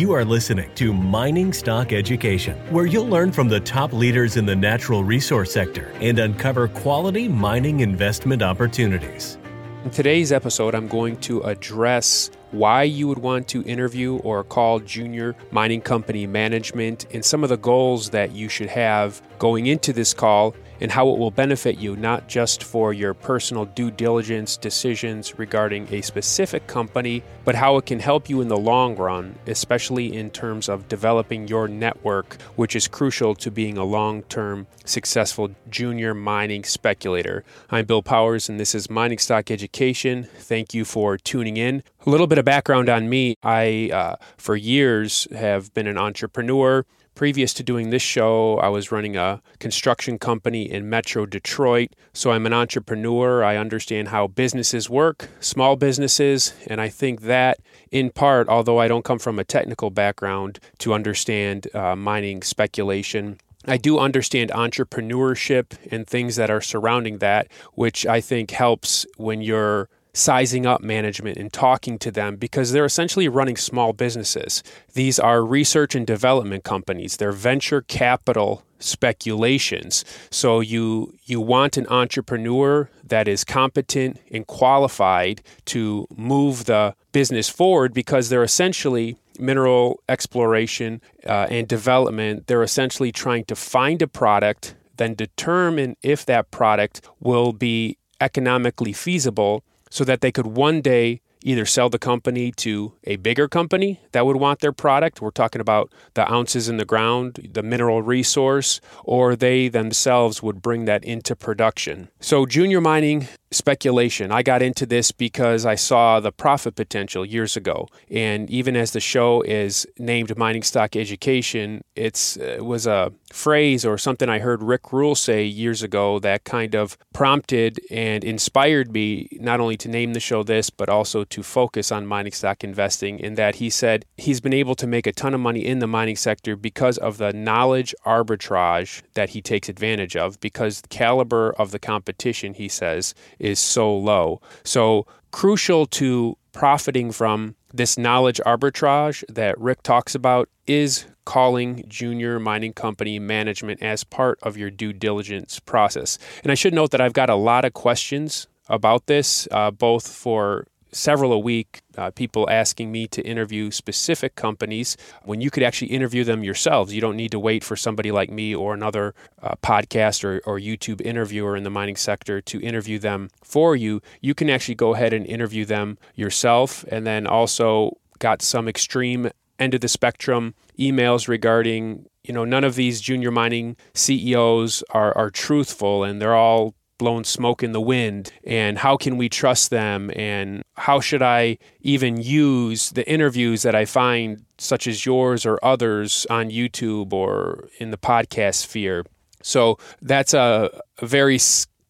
You are listening to Mining Stock Education, where you'll learn from the top leaders in the natural resource sector and uncover quality mining investment opportunities. In today's episode, I'm going to address why you would want to interview or call junior mining company management and some of the goals that you should have going into this call and how it will benefit you, not just for your personal due diligence decisions regarding a specific company, but how it can help you in the long run, especially in terms of developing your network, which is crucial to being a long term successful junior mining speculator. I'm Bill Powers, and this is Mining Stock Education. Thank you for tuning in. A little bit of background on me I, uh, for years, have been an entrepreneur. Previous to doing this show, I was running a construction company in Metro Detroit. So I'm an entrepreneur. I understand how businesses work, small businesses, and I think that in part, although I don't come from a technical background to understand uh, mining speculation, I do understand entrepreneurship and things that are surrounding that, which I think helps when you're sizing up management and talking to them because they're essentially running small businesses. These are research and development companies. They're venture capital speculations. So you you want an entrepreneur that is competent and qualified to move the business forward because they're essentially mineral exploration uh, and development. They're essentially trying to find a product, then determine if that product will be economically feasible so that they could one day either sell the company to a bigger company that would want their product. We're talking about the ounces in the ground, the mineral resource, or they themselves would bring that into production. So, junior mining speculation. I got into this because I saw the profit potential years ago. And even as the show is named Mining Stock Education, it's, uh, it was a phrase or something I heard Rick Rule say years ago that kind of prompted and inspired me not only to name the show this, but also to focus on mining stock investing. In that he said he's been able to make a ton of money in the mining sector because of the knowledge arbitrage that he takes advantage of, because the caliber of the competition, he says, is so low. So, crucial to profiting from this knowledge arbitrage that Rick talks about is calling junior mining company management as part of your due diligence process. And I should note that I've got a lot of questions about this, uh, both for several a week, uh, people asking me to interview specific companies when you could actually interview them yourselves. You don't need to wait for somebody like me or another uh, podcast or, or YouTube interviewer in the mining sector to interview them for you. You can actually go ahead and interview them yourself and then also got some extreme end of the spectrum emails regarding you know none of these junior mining CEOs are are truthful and they're all blown smoke in the wind and how can we trust them and how should I even use the interviews that I find such as yours or others on YouTube or in the podcast sphere. So that's a, very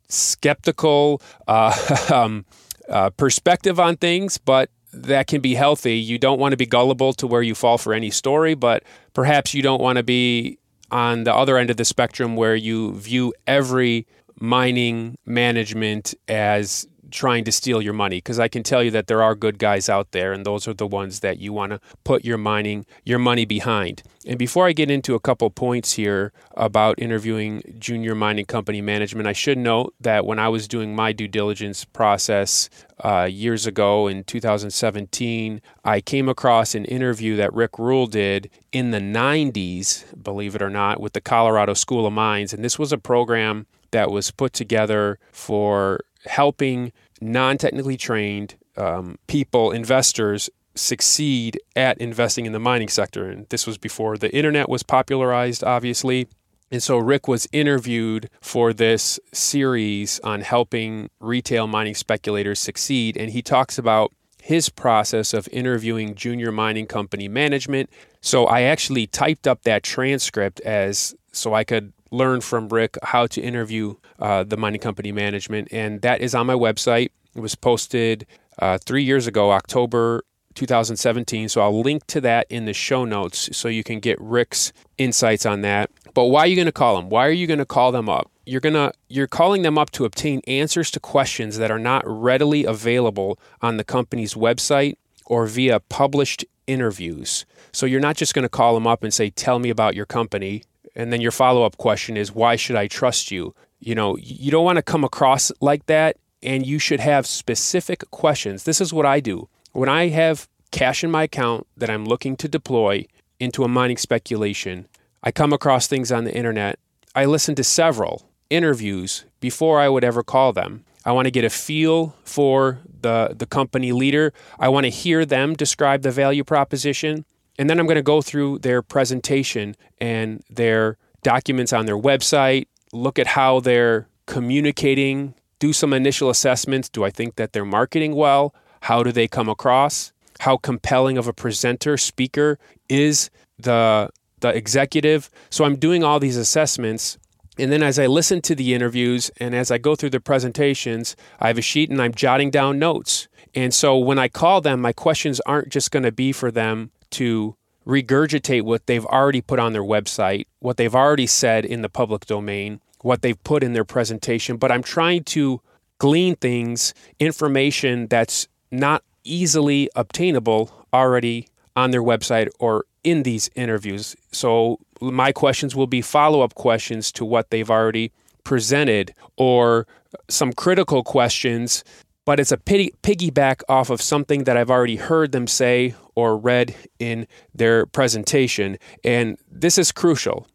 skeptical uh, um, uh, perspective on things, but that can be healthy. You don't want to be gullible to where you fall for any story, but perhaps you don't want to be on the other end of the spectrum where you view every mining management as trying to steal your money because I can tell you that there are good guys out there and those are the ones that you want to put your mining your money behind. And before I get into a couple points here about interviewing junior mining company management, I should note that when I was doing my due diligence process uh, years ago in 2017, I came across an interview that Rick Rule did in the 90s, believe it or not, with the Colorado School of Mines. And this was a program that was put together for helping non technically trained um, people, investors, succeed at investing in the mining sector. And this was before the internet was popularized, obviously. And so Rick was interviewed for this series on helping retail mining speculators succeed. And he talks about his process of interviewing junior mining company management. So I actually typed up that transcript as so I could learn from Rick how to interview uh, the mining company management, and that is on my website. It was posted uh, three years ago, October 2017. So I'll link to that in the show notes so you can get Rick's insights on that. But why are you going to call them? Why are you going to call them up? You're going to you're calling them up to obtain answers to questions that are not readily available on the company's website or via published interviews. So you're not just going to call them up and say, Tell me about your company. And then your follow up question is, Why should I trust you? You know, you don't want to come across like that, and you should have specific questions. This is what I do. When I have cash in my account that I'm looking to deploy into a mining speculation, I come across things on the internet. I listen to several interviews before I would ever call them. I want to get a feel for the, the company leader. I want to hear them describe the value proposition. And then I'm going to go through their presentation and their documents on their website, look at how they're communicating, do some initial assessments. Do I think that they're marketing well? How do they come across? How compelling of a presenter, speaker is the the executive? So I'm doing all these assessments and then as I listen to the interviews and as I go through the presentations, I have a sheet and I'm jotting down notes. And so when I call them, my questions aren't just going to be for them to regurgitate what they've already put on their website, what they've already said in the public domain, what they've put in their presentation, but I'm trying to glean things, information that's not easily obtainable already on their website or in these interviews. So my questions will be follow up questions to what they've already presented or some critical questions, but it's a piggyback off of something that I've already heard them say or read in their presentation. And this is crucial,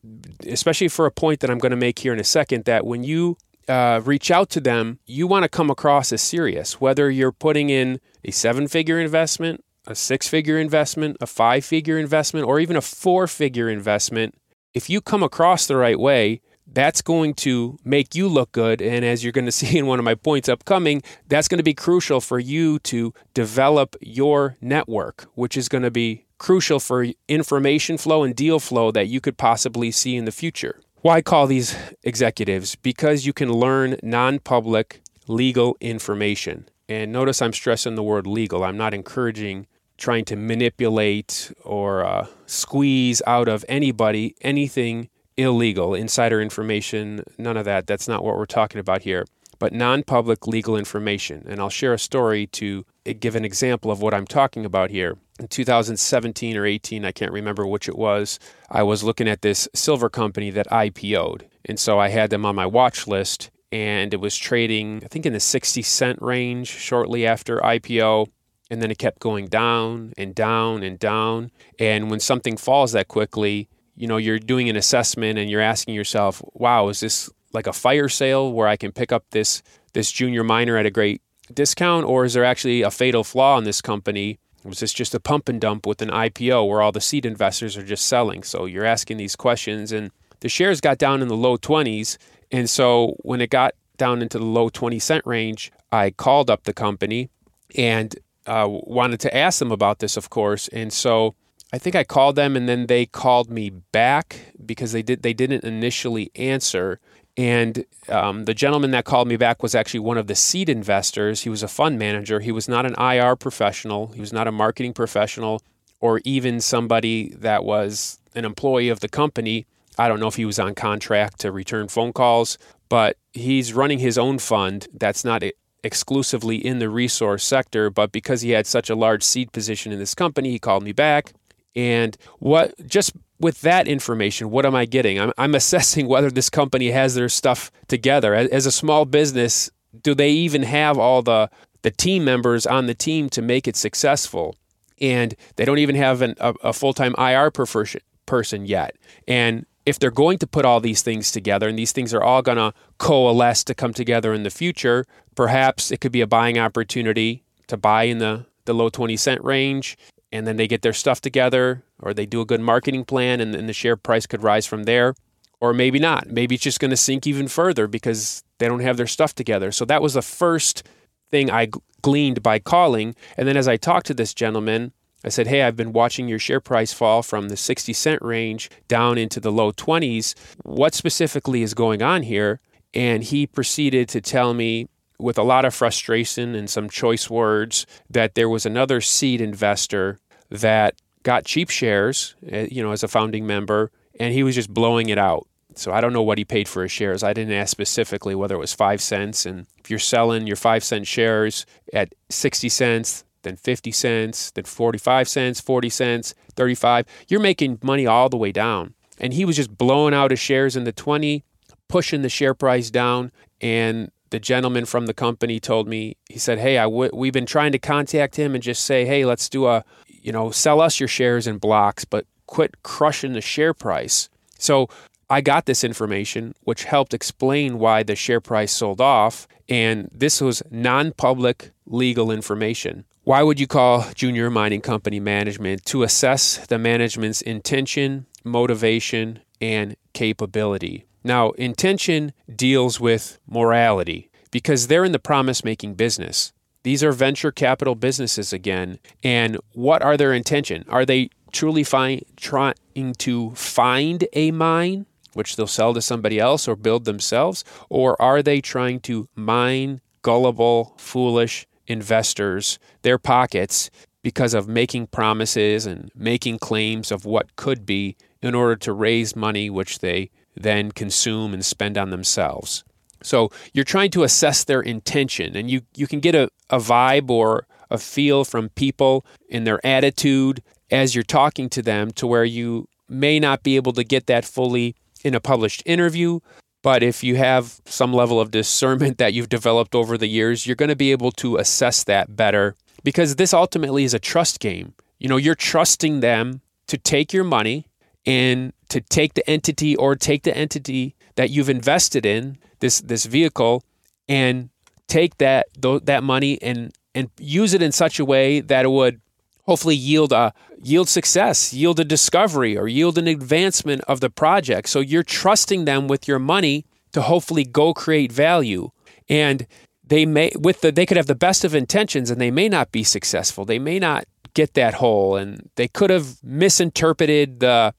especially for a point that I'm going to make here in a second that when you uh, reach out to them, you want to come across as serious, whether you're putting in a seven figure investment a six figure investment, a five figure investment, or even a four figure investment, if you come across the right way, that's going to make you look good. And as you're going to see in one of my points upcoming, that's going to be crucial for you to develop your network, which is going to be crucial for information flow and deal flow that you could possibly see in the future. Why call these executives? Because you can learn non public legal information. And notice I'm stressing the word legal. I'm not encouraging trying to manipulate or uh, squeeze out of anybody anything illegal, insider information, none of that. That's not what we're talking about here. But non public legal information. And I'll share a story to give an example of what I'm talking about here. In 2017 or 18, I can't remember which it was, I was looking at this silver company that IPO'd. And so I had them on my watch list and it was trading, I think, in the 60 cent range shortly after IPO and then it kept going down and down and down. And when something falls that quickly, you know, you're doing an assessment and you're asking yourself, wow, is this like a fire sale where I can pick up this this junior miner at a great discount or is there actually a fatal flaw in this company? Was this just a pump and dump with an IPO where all the seed investors are just selling? So you're asking these questions and the shares got down in the low 20s and so when it got down into the low 20 cent range, I called up the company and uh, wanted to ask them about this, of course. And so I think I called them, and then they called me back because they did they didn't initially answer. And um, the gentleman that called me back was actually one of the seed investors. He was a fund manager. He was not an IR professional. He was not a marketing professional, or even somebody that was an employee of the company. I don't know if he was on contract to return phone calls, but he's running his own fund that's not exclusively in the resource sector, but because he had such a large seed position in this company, he called me back. And what just with that information, what am I getting? I'm, I'm assessing whether this company has their stuff together. As, as a small business, do they even have all the the team members on the team to make it successful? And they don't even have an, a, a full time IR person yet. And if they're going to put all these things together and these things are all going to coalesce to come together in the future, perhaps it could be a buying opportunity to buy in the, the low 20 cent range and then they get their stuff together or they do a good marketing plan and, and the share price could rise from there. Or maybe not. Maybe it's just going to sink even further because they don't have their stuff together. So that was the first thing I gleaned by calling. And then as I talked to this gentleman, I said, Hey, I've been watching your share price fall from the 60 cent range down into the low 20s. What specifically is going on here? And he proceeded to tell me with a lot of frustration and some choice words that there was another seed investor that got cheap shares, eh, you know, as a founding member, and he was just blowing it out. So I don't know what he paid for his shares. I didn't ask specifically whether it was five cents. And if you're selling your five cent shares at 60 cents, then 50 cents, then 45 cents, 40 cents, 35. You're making money all the way down. And he was just blowing out his shares in the 20, pushing the share price down. And the gentleman from the company told me, he said, Hey, I w- we've been trying to contact him and just say, Hey, let's do a, you know, sell us your shares in blocks, but quit crushing the share price. So I got this information, which helped explain why the share price sold off. And this was non public legal information. Why would you call junior mining company management? To assess the management's intention, motivation, and capability. Now, intention deals with morality because they're in the promise making business. These are venture capital businesses again. And what are their intention? Are they truly trying to find a mine, which they'll sell to somebody else or build themselves? Or are they trying to mine gullible, foolish investors, their pockets, because of making promises and making claims of what could be in order to raise money, which they then consume and spend on themselves? So you're trying to assess their intention, and you, you can get a, a vibe or a feel from people in their attitude as you're talking to them to where you may not be able to get that fully in a published interview. But if you have some level of discernment that you've developed over the years, you're going to be able to assess that better because this ultimately is a trust game. You know, you're trusting them to take your money and to take the entity or take the entity that you've invested in this this vehicle and take that that money and and use it in such a way that it would hopefully yield a yield success, yield a discovery, or yield an advancement of the project. So you're trusting them with your money to hopefully go create value. And they may with the they could have the best of intentions and they may not be successful. They may not get that hole and they could have misinterpreted the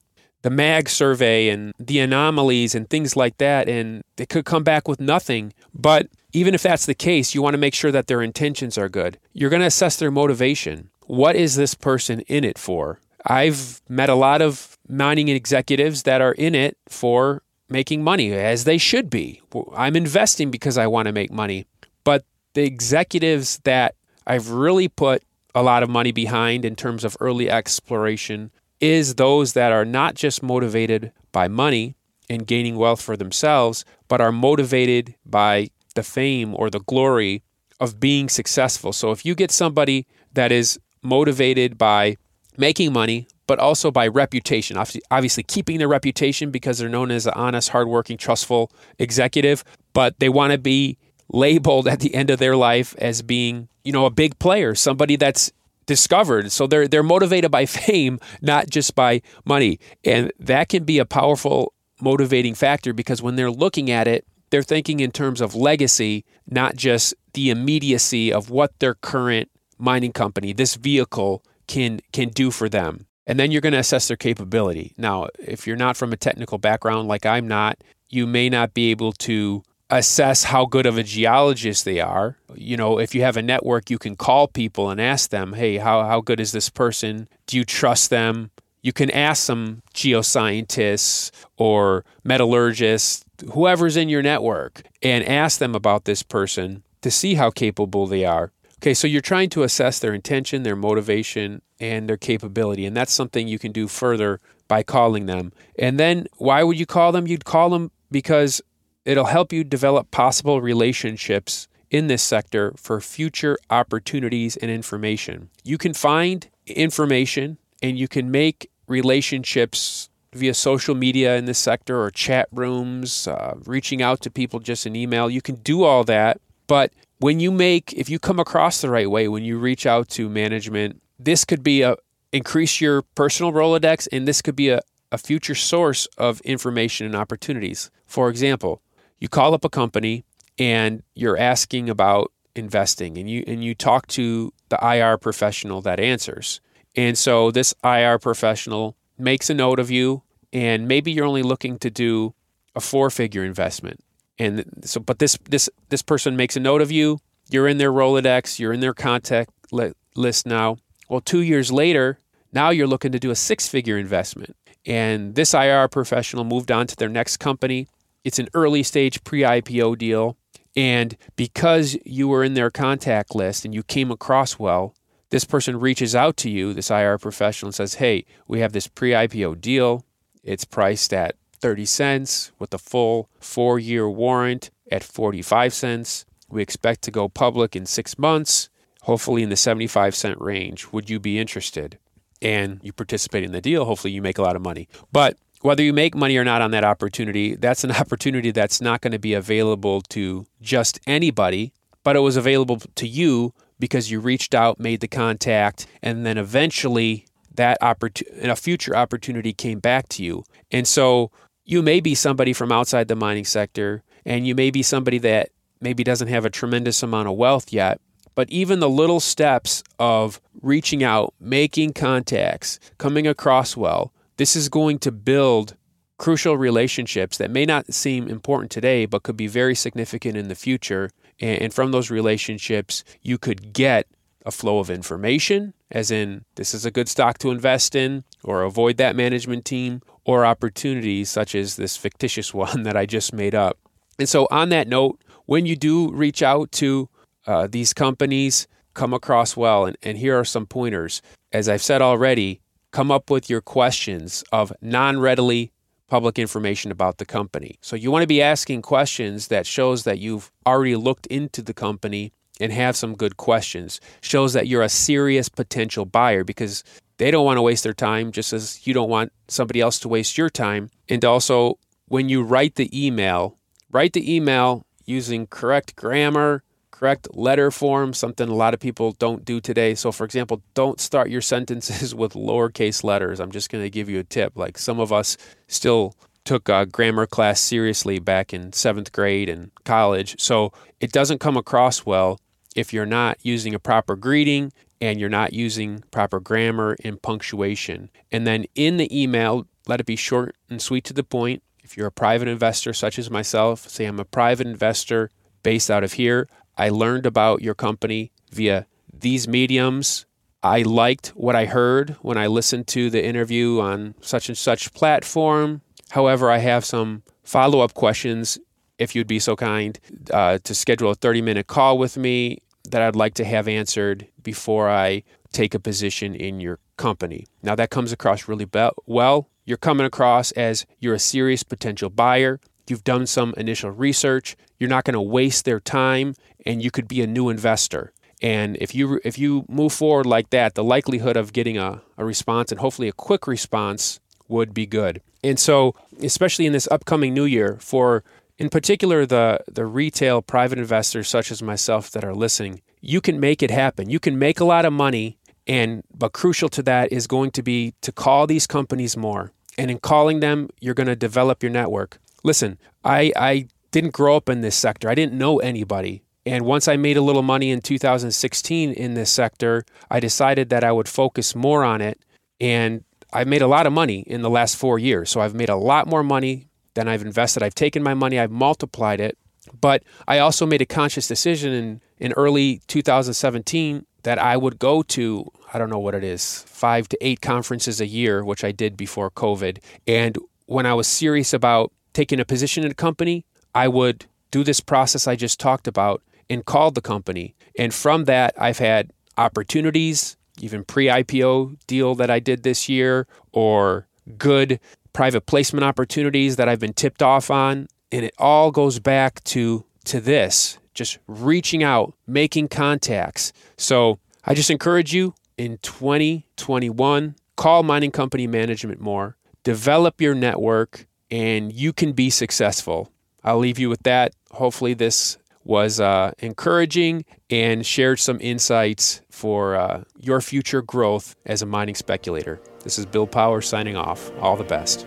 the mag survey and the anomalies and things like that and they could come back with nothing. But even if that's the case, you want to make sure that their intentions are good. You're going to assess their motivation what is this person in it for? I've met a lot of mining executives that are in it for making money, as they should be. I'm investing because I want to make money. But the executives that I've really put a lot of money behind in terms of early exploration is those that are not just motivated by money and gaining wealth for themselves, but are motivated by the fame or the glory of being successful. So if you get somebody that is motivated by making money, but also by reputation. Obviously, keeping their reputation because they're known as an honest, hardworking, trustful executive, but they want to be labeled at the end of their life as being, you know, a big player, somebody that's discovered. So they're they're motivated by fame, not just by money. And that can be a powerful motivating factor because when they're looking at it, they're thinking in terms of legacy, not just the immediacy of what their current mining company, this vehicle can can do for them. And then you're going to assess their capability. Now, if you're not from a technical background like I'm not, you may not be able to assess how good of a geologist they are. You know, if you have a network, you can call people and ask them, "Hey, how how good is this person? Do you trust them?" You can ask some geoscientists or metallurgists, whoever's in your network, and ask them about this person to see how capable they are. Okay, so you're trying to assess their intention, their motivation, and their capability. And that's something you can do further by calling them. And then why would you call them? You'd call them because it'll help you develop possible relationships in this sector for future opportunities and information. You can find information and you can make relationships via social media in this sector or chat rooms, uh, reaching out to people just an email. You can do all that, but when you make if you come across the right way when you reach out to management this could be a increase your personal rolodex and this could be a, a future source of information and opportunities for example you call up a company and you're asking about investing and you and you talk to the IR professional that answers. And so this IR professional makes a note of you and maybe you're only looking to do a four figure investment. And so but this this this person makes a note of you you're in their rolodex you're in their contact list now. Well 2 years later now you're looking to do a six figure investment. And this IR professional moved on to their next company it's an early stage pre-IPO deal and because you were in their contact list and you came across well this person reaches out to you, this IR professional, and says, Hey, we have this pre IPO deal. It's priced at 30 cents with a full four year warrant at 45 cents. We expect to go public in six months, hopefully in the 75 cent range. Would you be interested? And you participate in the deal. Hopefully, you make a lot of money. But whether you make money or not on that opportunity, that's an opportunity that's not going to be available to just anybody, but it was available to you because you reached out, made the contact, and then eventually that opportunity, a future opportunity came back to you. And so you may be somebody from outside the mining sector, and you may be somebody that maybe doesn't have a tremendous amount of wealth yet. But even the little steps of reaching out, making contacts, coming across well, this is going to build crucial relationships that may not seem important today, but could be very significant in the future. And from those relationships, you could get a flow of information, as in, this is a good stock to invest in, or avoid that management team, or opportunities such as this fictitious one that I just made up. And so, on that note, when you do reach out to uh, these companies, come across well. And, and here are some pointers. As I've said already, come up with your questions of non readily public information about the company. So you want to be asking questions that shows that you've already looked into the company and have some good questions. Shows that you're a serious potential buyer because they don't want to waste their time just as you don't want somebody else to waste your time. And also when you write the email, write the email using correct grammar, correct letter form, something a lot of people don't do today. So, for example, don't start your sentences with lowercase letters. I'm just going to give you a tip. Like some of us still took a grammar class seriously back in seventh grade and college. So, it doesn't come across well if you're not using a proper greeting and you're not using proper grammar and punctuation. And then in the email, let it be short and sweet to the point. If you're a private investor, such as myself, say I'm a private investor based out of here, I learned about your company via these mediums. I liked what I heard when I listened to the interview on such and such platform. However, I have some follow up questions, if you'd be so kind, uh, to schedule a 30 minute call with me that I'd like to have answered before I take a position in your company. Now, that comes across really be- well. You're coming across as you're a serious potential buyer. You've done some initial research. You're not going to waste their time and you could be a new investor. And if you if you move forward like that, the likelihood of getting a, a response and hopefully a quick response would be good. And so, especially in this upcoming new year, for in particular the the retail private investors such as myself that are listening, you can make it happen. You can make a lot of money, and but crucial to that is going to be to call these companies more. And in calling them, you're going to develop your network. Listen, I I didn't grow up in this sector. I didn't know anybody. And once I made a little money in 2016 in this sector, I decided that I would focus more on it. And I've made a lot of money in the last four years. So I've made a lot more money than I've invested. I've taken my money, I've multiplied it. But I also made a conscious decision in, in early 2017 that I would go to, I don't know what it is, five to eight conferences a year, which I did before COVID. And when I was serious about taking a position in a company, I would do this process I just talked about and called the company. And from that, I've had opportunities, even pre IPO deal that I did this year, or good private placement opportunities that I've been tipped off on. And it all goes back to, to this just reaching out, making contacts. So I just encourage you in 2021, call mining company management more, develop your network, and you can be successful. I'll leave you with that. Hopefully, this was uh, encouraging and shared some insights for uh, your future growth as a mining speculator. This is Bill Powers signing off. All the best.